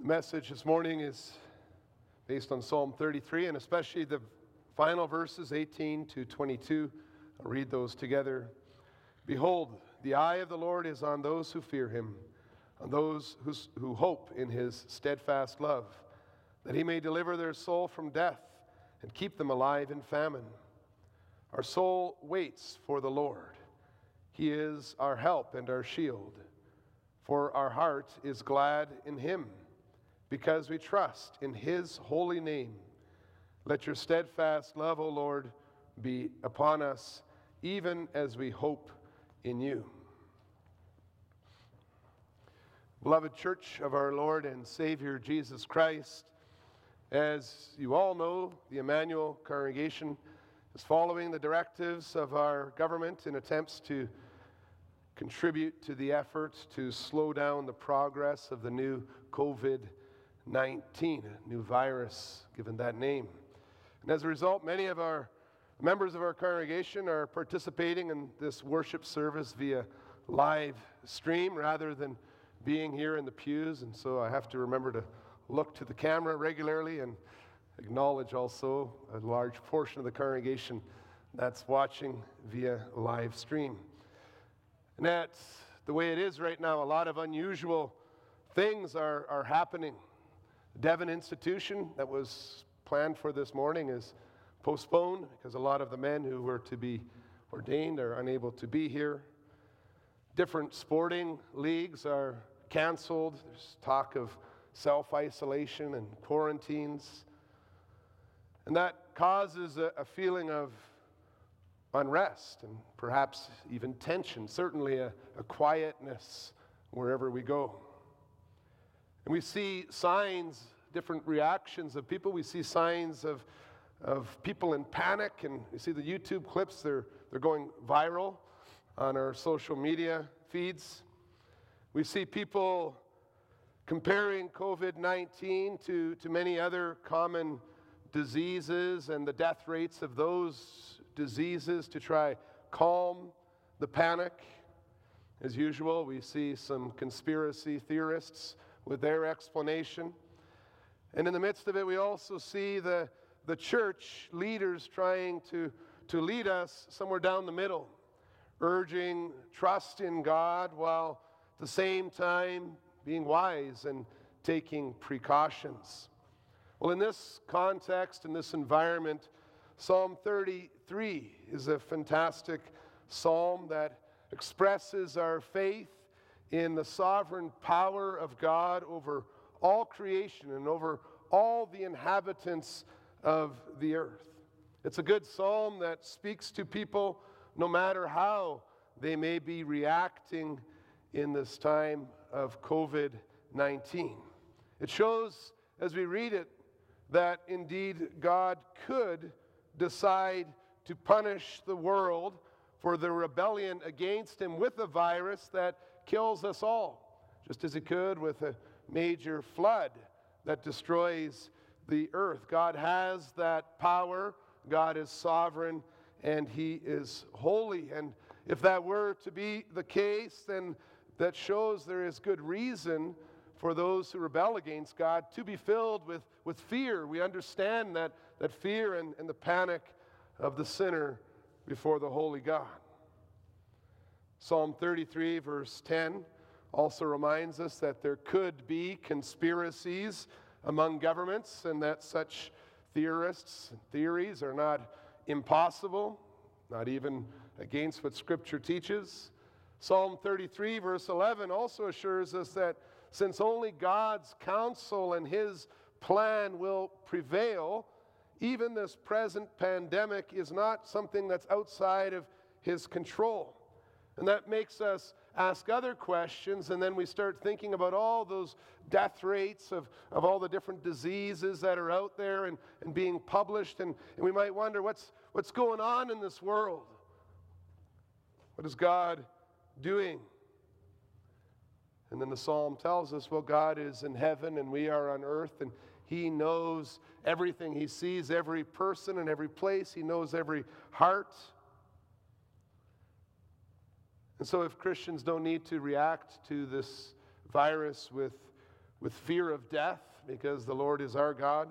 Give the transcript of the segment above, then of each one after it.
The message this morning is based on Psalm 33 and especially the final verses 18 to 22. I'll read those together. Behold, the eye of the Lord is on those who fear him, on those who, hope in his steadfast love, that he may deliver their soul from death and keep them alive in famine. Our soul waits for the Lord. He is our help and our shield. For our heart is glad in him because we trust in his holy name. Let your steadfast love, O Lord, be upon us, even as we hope in you. Beloved Church of our Lord and Savior Jesus Christ, as you all know, the Emmanuel congregation is following the directives of our government in attempts to contribute to the effort to slow down the progress of the new COVID 19, a new virus given that name. And as a result, many of our members of our congregation are participating in this worship service via live stream rather than being here in the pews. And so I have to remember to look to the camera regularly and acknowledge also a large portion of the congregation that's watching via live stream. And that's the way it is right now. A lot of unusual things are, are happening. Devon Institution that was planned for this morning is postponed because a lot of the men who were to be ordained are unable to be here. Different sporting leagues are canceled. There's talk of self isolation and quarantines. And that causes a, a, feeling of unrest and perhaps even tension, certainly a, a quietness wherever we go. And we see signs, different reactions of people. We see signs of, of people in panic, and you see the YouTube clips, they're, they're going viral on our social media feeds. We see people comparing COVID 19 to, to many other common diseases and the death rates of those diseases to try calm the panic. As usual, we see some conspiracy theorists with their explanation. And in the midst of it, we also see the, the church leaders trying to, to lead us somewhere down the middle, urging trust in God while at the same time being wise and taking precautions. Well, in this context, in this environment, Psalm 33 is a fantastic psalm that expresses our faith in the sovereign power of God over all creation and over all the inhabitants of the earth. It's a good psalm that speaks to people no matter how they may be reacting in this time of COVID 19. It shows, as we read it, that indeed God could decide to punish the world for the rebellion against Him with a virus that kills us all, just as He could with a major flood that destroys the earth. God has that power, God is sovereign, and He is holy. And if that were to be the case, then that shows there is good reason for those who rebel against God to be filled with, with fear. We understand that, that fear and, and the panic of the sinner before the holy God. Psalm 33, verse 10, also reminds us that there could be conspiracies among governments and that such theorists and theories are not impossible, not even against what Scripture teaches. Psalm 33, verse 11, also assures us that since only God's counsel and His plan will prevail, even this present pandemic is not something that's outside of His control. And that makes us ask other questions, and then we start thinking about all those death rates of, of all the different diseases that are out there and, and being published. And, and we might wonder what's, what's going on in this world? What is God doing? And then the psalm tells us, well, God is in heaven and we are on earth, and He knows everything. He sees every person and every place, He knows every heart. And so, if Christians don't need to react to this virus with with fear of death because the Lord is our God,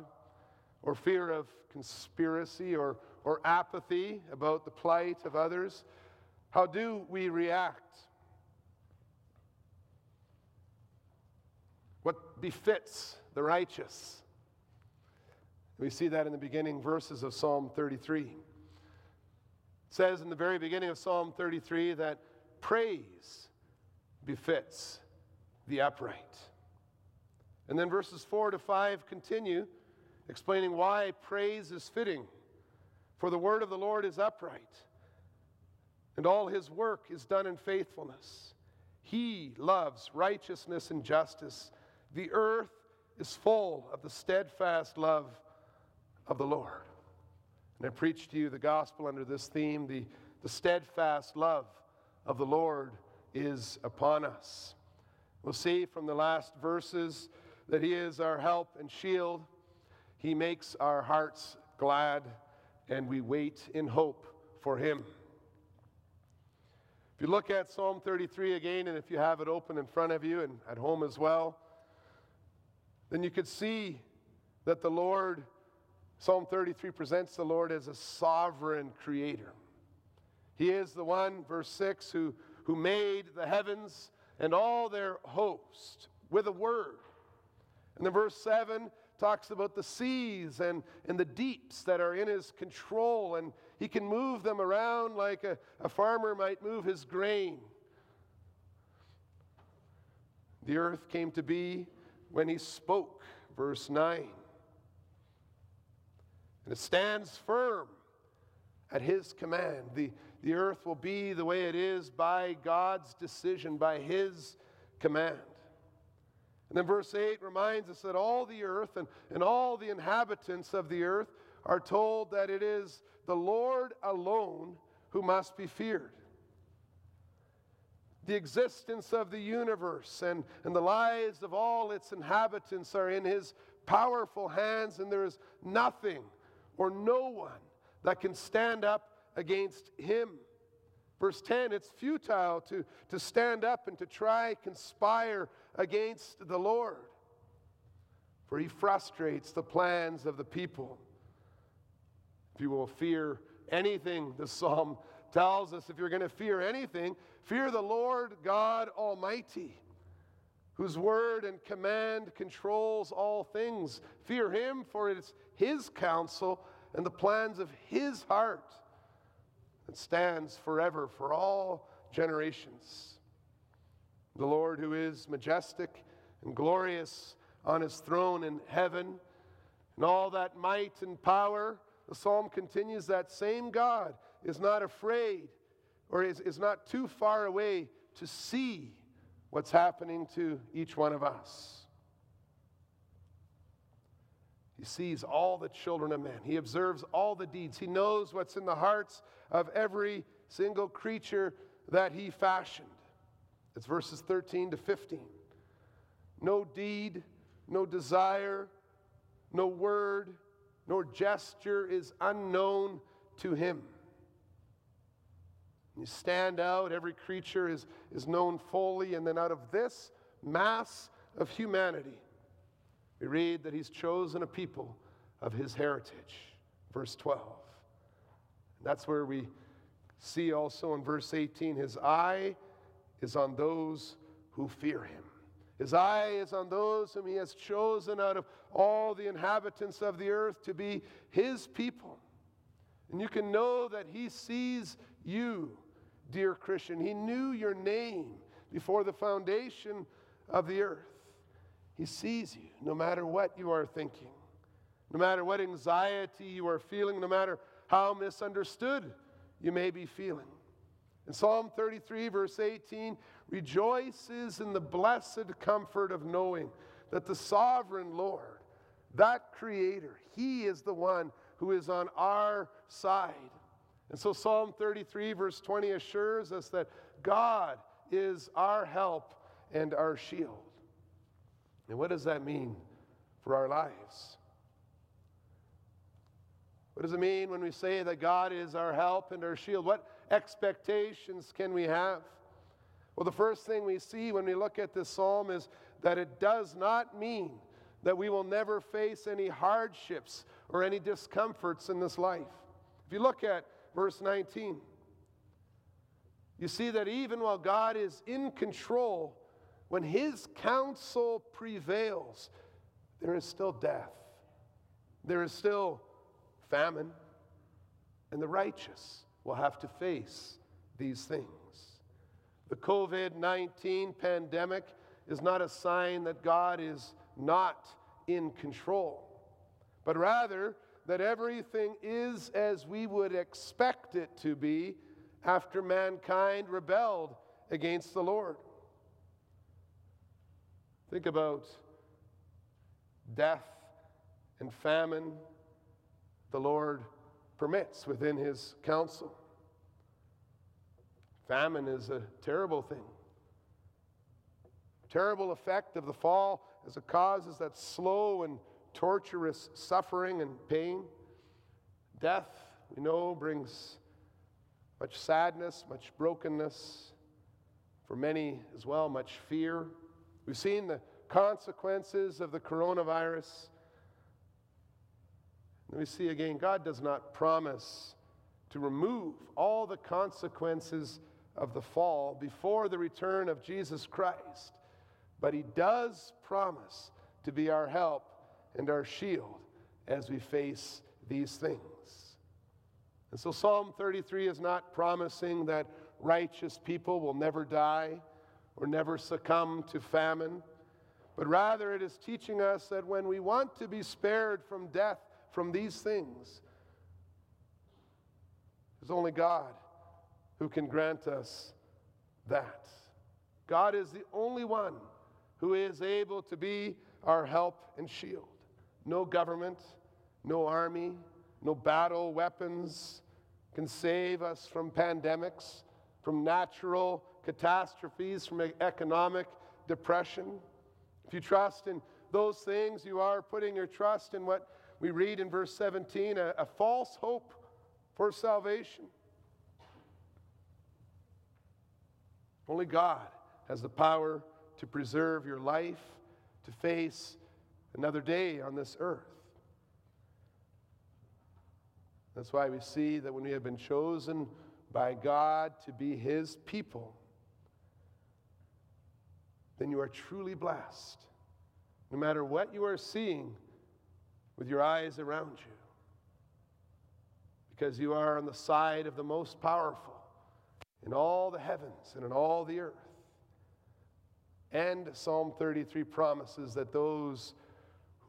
or fear of conspiracy or, or apathy about the plight of others? How do we react? What befits the righteous? We see that in the beginning verses of Psalm 33. It says in the very beginning of Psalm 33 that praise befits the upright. And then verses 4 to 5 continue explaining why praise is fitting. For the word of the Lord is upright, and all his work is done in faithfulness. He loves righteousness and justice. The earth is full of the steadfast love of the Lord. And I preach to you the gospel under this theme the, the steadfast love of the Lord is upon us. We'll see from the last verses that He is our help and shield. He makes our hearts glad, and we wait in hope for Him. If you look at Psalm 33 again, and if you have it open in front of you and at home as well, then you could see that the Lord, Psalm 33 presents the Lord as a sovereign creator. He is the one, verse 6, who, who made the heavens and all their host with a word. And then verse 7 talks about the seas and, and the deeps that are in his control, and he can move them around like a, a farmer might move his grain. The earth came to be when he spoke, verse 9. And it stands firm at his command. The, the earth will be the way it is by God's decision, by his command. And then verse 8 reminds us that all the earth and, and all the inhabitants of the earth are told that it is the Lord alone who must be feared. The existence of the universe and, and the lives of all its inhabitants are in his powerful hands, and there is nothing or no one that can stand up against him. Verse 10 it's futile to, to stand up and to try conspire against the Lord, for he frustrates the plans of the people. If you will fear anything, the psalm tells us if you're going to fear anything, fear the Lord God Almighty, whose word and command controls all things. Fear him, for it is his counsel and the plans of his heart that stands forever for all generations. The Lord, who is majestic and glorious on his throne in heaven, and all that might and power, the psalm continues that same God is not afraid or is, is not too far away to see what's happening to each one of us. He sees all the children of men. He observes all the deeds. He knows what's in the hearts of every single creature that he fashioned. It's verses 13 to 15. No deed, no desire, no word, nor gesture is unknown to him. You stand out, every creature is, is known fully, and then out of this mass of humanity, we read that he's chosen a people of his heritage. Verse 12. That's where we see also in verse 18 his eye is on those who fear him. His eye is on those whom he has chosen out of all the inhabitants of the earth to be his people. And you can know that he sees you, dear Christian. He knew your name before the foundation of the earth. He sees you no matter what you are thinking, no matter what anxiety you are feeling, no matter how misunderstood you may be feeling. In Psalm 33, verse 18, rejoices in the blessed comfort of knowing that the sovereign Lord, that creator, he is the one who is on our side. And so Psalm 33, verse 20, assures us that God is our help and our shield. And what does that mean for our lives? What does it mean when we say that God is our help and our shield? What expectations can we have? Well, the first thing we see when we look at this psalm is that it does not mean that we will never face any hardships or any discomforts in this life. If you look at verse 19, you see that even while God is in control, when his counsel prevails, there is still death, there is still famine, and the righteous will have to face these things. The COVID 19 pandemic is not a sign that God is not in control, but rather that everything is as we would expect it to be after mankind rebelled against the Lord. Think about death and famine the Lord permits within his counsel. Famine is a terrible thing. Terrible effect of the fall as it causes that slow and torturous suffering and pain. Death, we know, brings much sadness, much brokenness, for many as well, much fear. We've seen the consequences of the coronavirus. And we see again, God does not promise to remove all the consequences of the fall before the return of Jesus Christ. But he does promise to be our help and our shield as we face these things. And so Psalm 33 is not promising that righteous people will never die or never succumb to famine, but rather it is teaching us that when we want to be spared from death from these things, it's only God who can grant us that. God is the only one who is able to be our help and shield. No government, no army, no battle weapons can save us from pandemics, from natural catastrophes, from economic depression. If you trust in those things, you are putting your trust in what we read in verse 17 a, a false hope for salvation. Only God has the power to preserve your life, to face another day on this earth. That's why we see that when we have been chosen by God to be His people, then you are truly blessed. No matter what you are seeing with your eyes around you, because you are on the side of the most powerful in all the heavens and in all the earth. And Psalm 33 promises that those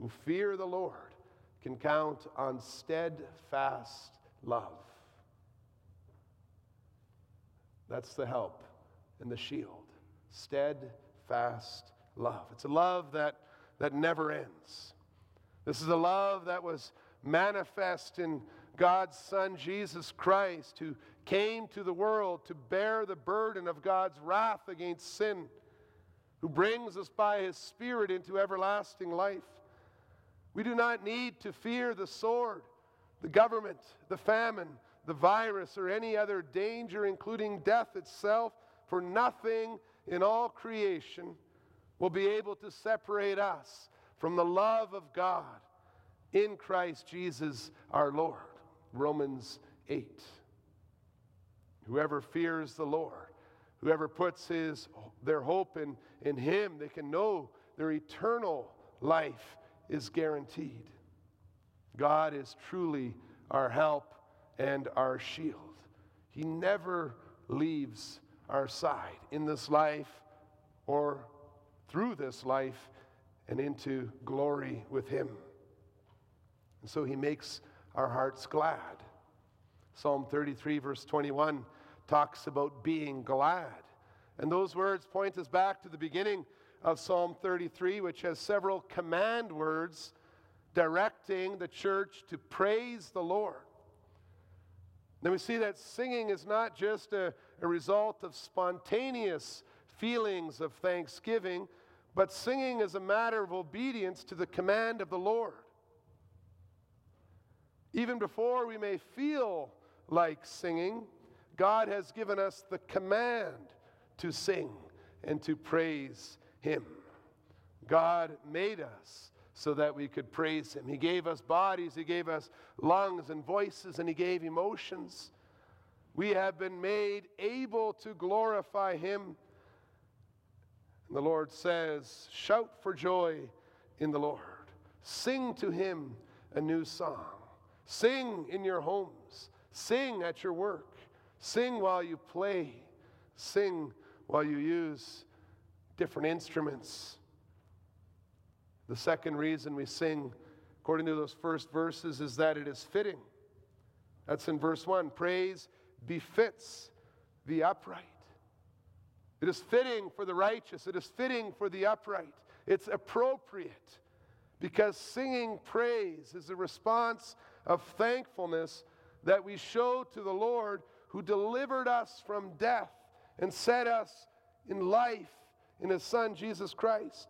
who fear the Lord can count on steadfast love. That's the help and the shield. Steadfast love. It's a love that, that never ends. This is a love that was manifest in God's Son, Jesus Christ, who came to the world to bear the burden of God's wrath against sin, who brings us by his Spirit into everlasting life. We do not need to fear the sword, the government, the famine, the virus, or any other danger, including death itself, for nothing in all creation will be able to separate us from the love of God in Christ Jesus our Lord. Romans 8. Whoever fears the Lord, whoever puts his, their hope in, in him, they can know their eternal life is guaranteed. God is truly our help and our shield. He never leaves our side in this life or through this life and into glory with Him. And so He makes our hearts glad. Psalm 33, verse 21, talks about being glad. And those words point us back to the beginning of Psalm 33, which has several command words directing the church to praise the Lord. Then we see that singing is not just a, a result of spontaneous feelings of thanksgiving, but singing is a matter of obedience to the command of the Lord. Even before we may feel like singing, God has given us the command to sing and to praise Him. God made us so that we could praise Him. He gave us bodies, He gave us lungs and voices, and He gave emotions. We have been made able to glorify Him. And the Lord says, Shout for joy in the Lord. Sing to Him a new song. Sing in your homes. Sing at your work. Sing while you play. Sing while you use different instruments. The second reason we sing, according to those first verses, is that it is fitting. That's in verse 1. Praise befits the upright. It is fitting for the righteous, it is fitting for the upright. It's appropriate because singing praise is a response of thankfulness that we show to the Lord who delivered us from death and set us in life in his Son, Jesus Christ.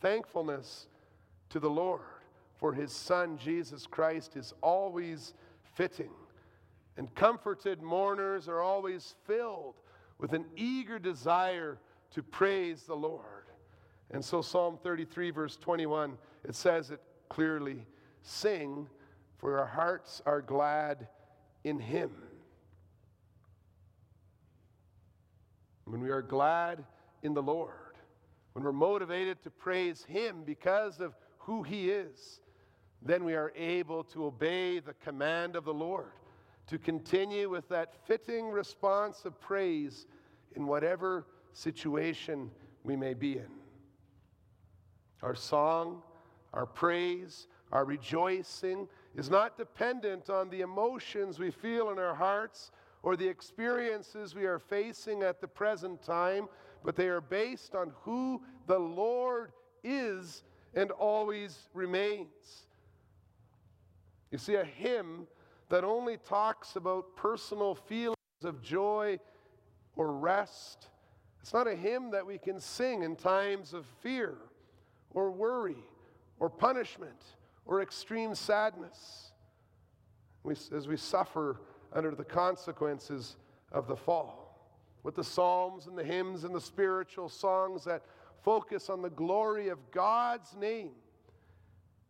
Thankfulness to the Lord for his Son, Jesus Christ, is always fitting. And comforted mourners are always filled with an eager desire to praise the Lord. And so, Psalm 33, verse 21, it says it clearly Sing, for our hearts are glad in Him. When we are glad in the Lord, when we're motivated to praise Him because of who He is, then we are able to obey the command of the Lord, to continue with that fitting response of praise in whatever situation we may be in. Our song, our praise, our rejoicing is not dependent on the emotions we feel in our hearts or the experiences we are facing at the present time, but they are based on who the Lord is and always remains. You see, a hymn that only talks about personal feelings of joy or rest, it's not a hymn that we can sing in times of fear or worry or punishment or extreme sadness we, as we suffer under the consequences of the fall. With the psalms and the hymns and the spiritual songs that focus on the glory of God's name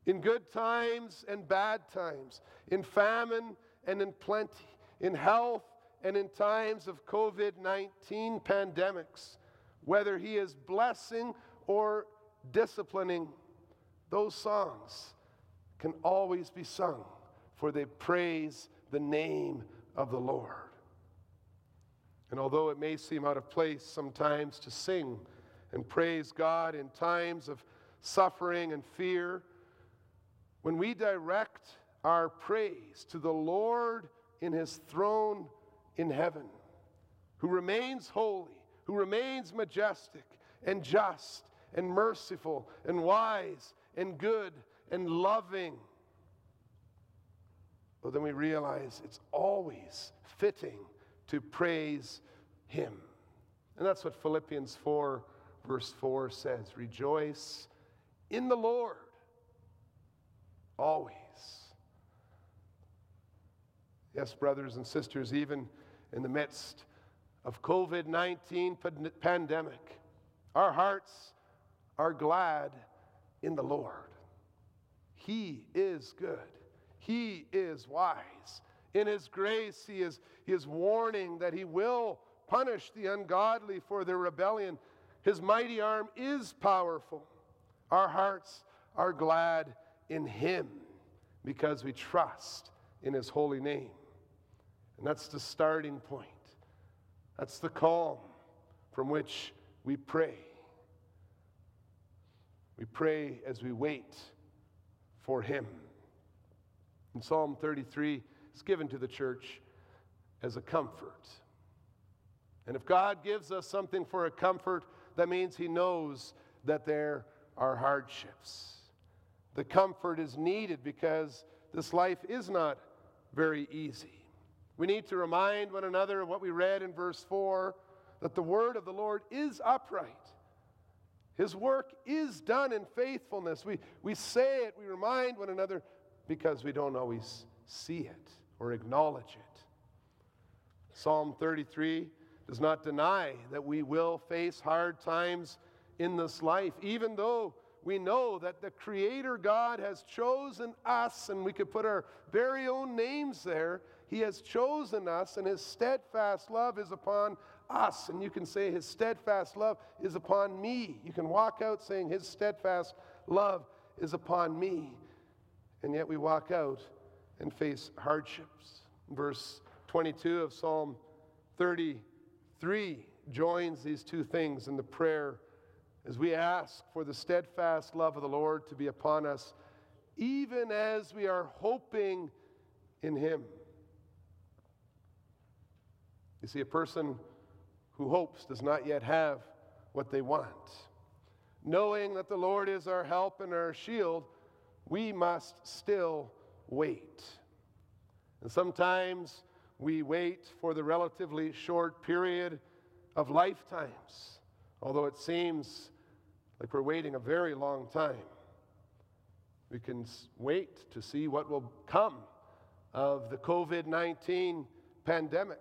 in good times and bad times, in famine and in plenty, in health and in times of COVID 19 pandemics, whether He is blessing or disciplining, those songs can always be sung, for they praise the name of the Lord. And although it may seem out of place sometimes to sing and praise God in times of suffering and fear, when we direct our praise to the Lord in his throne in heaven, who remains holy, who remains majestic and just and merciful and wise and good and loving. Well, then we realize it's always fitting to praise Him. And that's what Philippians 4, verse 4 says Rejoice in the Lord always. Yes, brothers and sisters, even in the midst of COVID 19 pandemic, our hearts are glad in the Lord. He is good, He is wise. In His grace, He is, he is warning that He will punish the ungodly for their rebellion. His mighty arm is powerful. Our hearts are glad in Him because we trust in His holy name. And that's the starting point. That's the calm from which we pray. We pray as we wait for Him. In Psalm 33, given to the church as a comfort. And if God gives us something for a comfort, that means He knows that there are hardships. The comfort is needed because this life is not very easy. We need to remind one another of what we read in verse 4 that the word of the Lord is upright. His work is done in faithfulness. We, we say it, we remind one another because we don't always see it or acknowledge it. Psalm 33 does not deny that we will face hard times in this life, even though we know that the Creator God has chosen us, and we could put our very own names there. He has chosen us, and His steadfast love is upon us. And you can say, His steadfast love is upon me. You can walk out saying, His steadfast love is upon me. And yet we walk out and face hardships. Verse 22 of Psalm 33 joins these two things in the prayer as we ask for the steadfast love of the Lord to be upon us, even as we are hoping in Him. You see, a person who hopes does not yet have what they want. Knowing that the Lord is our help and our shield, we must still wait. And sometimes we wait for the relatively short period of lifetimes, although it seems like we're waiting a very long time. We can wait to see what will come of the COVID 19 pandemic.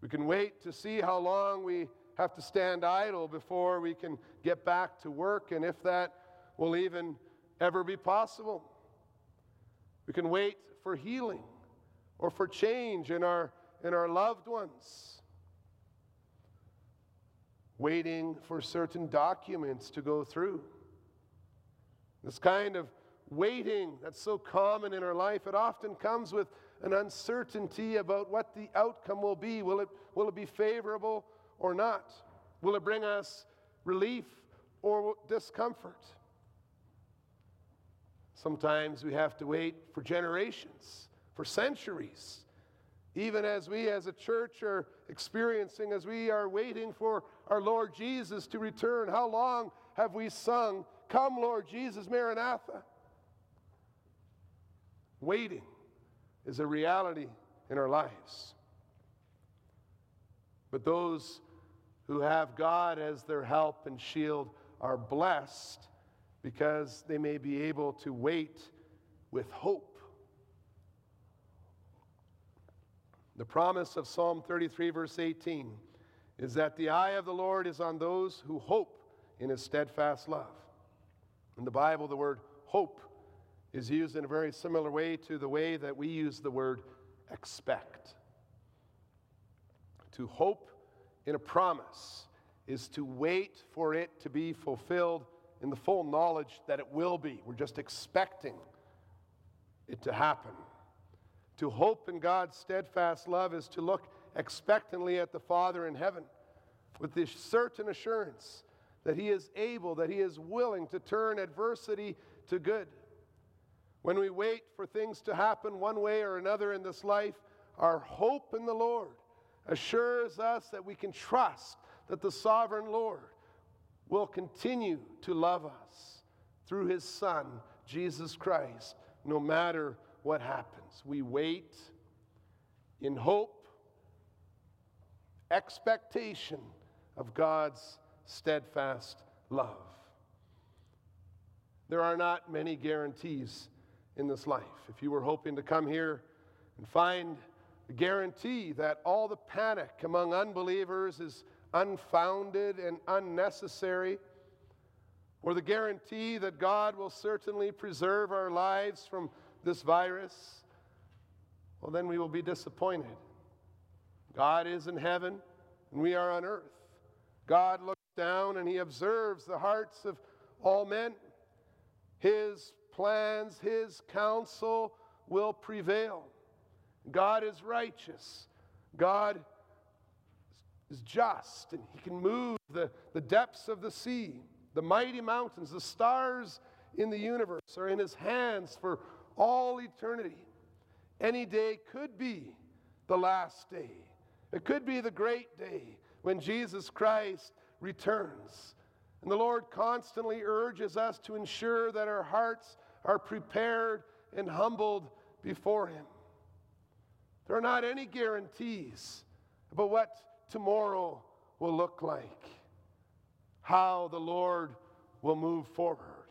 We can wait to see how long we have to stand idle before we can get back to work and if that will even ever be possible. We can wait for healing or for change in our, in our loved ones. Waiting for certain documents to go through. This kind of waiting that's so common in our life, it often comes with an uncertainty about what the outcome will be. Will it, will it be favorable or not? Will it bring us relief or discomfort? Sometimes we have to wait for generations, for centuries. Even as we as a church are experiencing, as we are waiting for our Lord Jesus to return, how long have we sung, Come, Lord Jesus, Maranatha? Waiting is a reality in our lives. But those who have God as their help and shield are blessed because they may be able to wait with hope. The promise of Psalm 33, verse 18, is that the eye of the Lord is on those who hope in his steadfast love. In the Bible, the word hope is used in a very similar way to the way that we use the word expect. To hope in a promise is to wait for it to be fulfilled in the full knowledge that it will be. We're just expecting it to happen. To hope in God's steadfast love is to look expectantly at the Father in heaven with this certain assurance that He is able, that He is willing to turn adversity to good. When we wait for things to happen one way or another in this life, our hope in the Lord assures us that we can trust that the sovereign Lord will continue to love us through his Son, Jesus Christ, no matter what happens. We wait in hope, expectation of God's steadfast love. There are not many guarantees in this life. If you were hoping to come here and find a guarantee that all the panic among unbelievers is unfounded and unnecessary, or the guarantee that God will certainly preserve our lives from this virus, well, then we will be disappointed. God is in heaven and we are on earth. God looks down and he observes the hearts of all men. His plans, his counsel will prevail. God is righteous. God is just and he can move the, the depths of the sea, the mighty mountains, the stars in the universe are in his hands for all eternity. Any day could be the last day. It could be the great day when Jesus Christ returns. And the Lord constantly urges us to ensure that our hearts are prepared and humbled before Him. There are not any guarantees about what tomorrow will look like, how the Lord will move forward.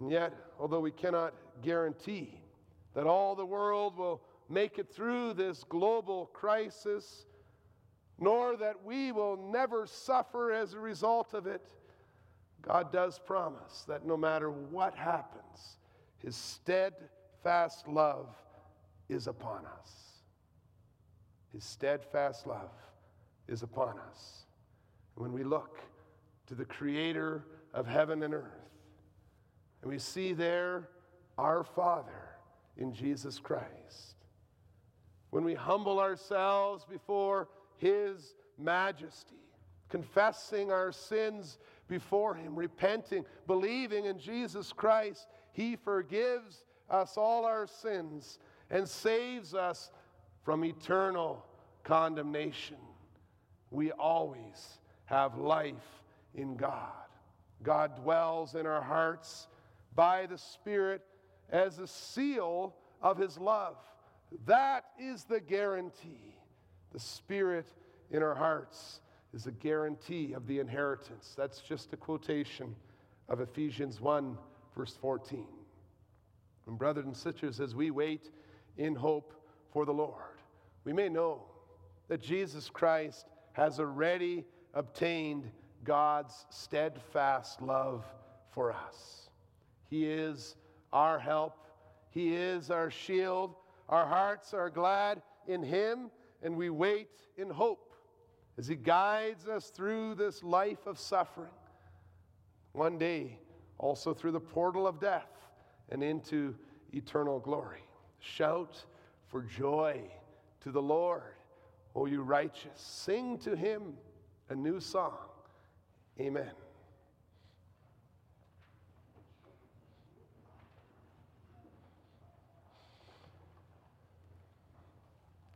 And yet, although we cannot guarantee that all the world will make it through this global crisis, nor that we will never suffer as a result of it. God does promise that no matter what happens, his steadfast love is upon us. His steadfast love is upon us. When we look to the Creator of heaven and earth, and we see there our Father in Jesus Christ, when we humble ourselves before His majesty, confessing our sins before Him, repenting, believing in Jesus Christ, He forgives us all our sins and saves us from eternal condemnation. We always have life in God. God dwells in our hearts by the Spirit as a seal of His love. That is the guarantee. The Spirit in our hearts is a guarantee of the inheritance. That's just a quotation of Ephesians 1, verse 14. And, brothers and sisters, as we wait in hope for the Lord, we may know that Jesus Christ has already obtained God's steadfast love for us. He is our help, He is our shield. Our hearts are glad in Him, and we wait in hope as He guides us through this life of suffering. One day, also through the portal of death and into eternal glory. Shout for joy to the Lord, O you righteous. Sing to Him a new song. Amen.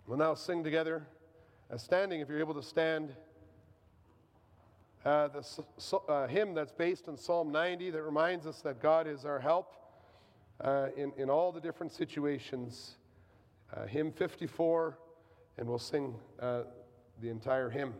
We'll now sing together. Uh, standing, if you're able to stand, uh, the so, uh, hymn that's based on Psalm 90 that reminds us that God is our help uh, in, in all the different situations. Uh, hymn 54, and we'll sing uh, the entire hymn.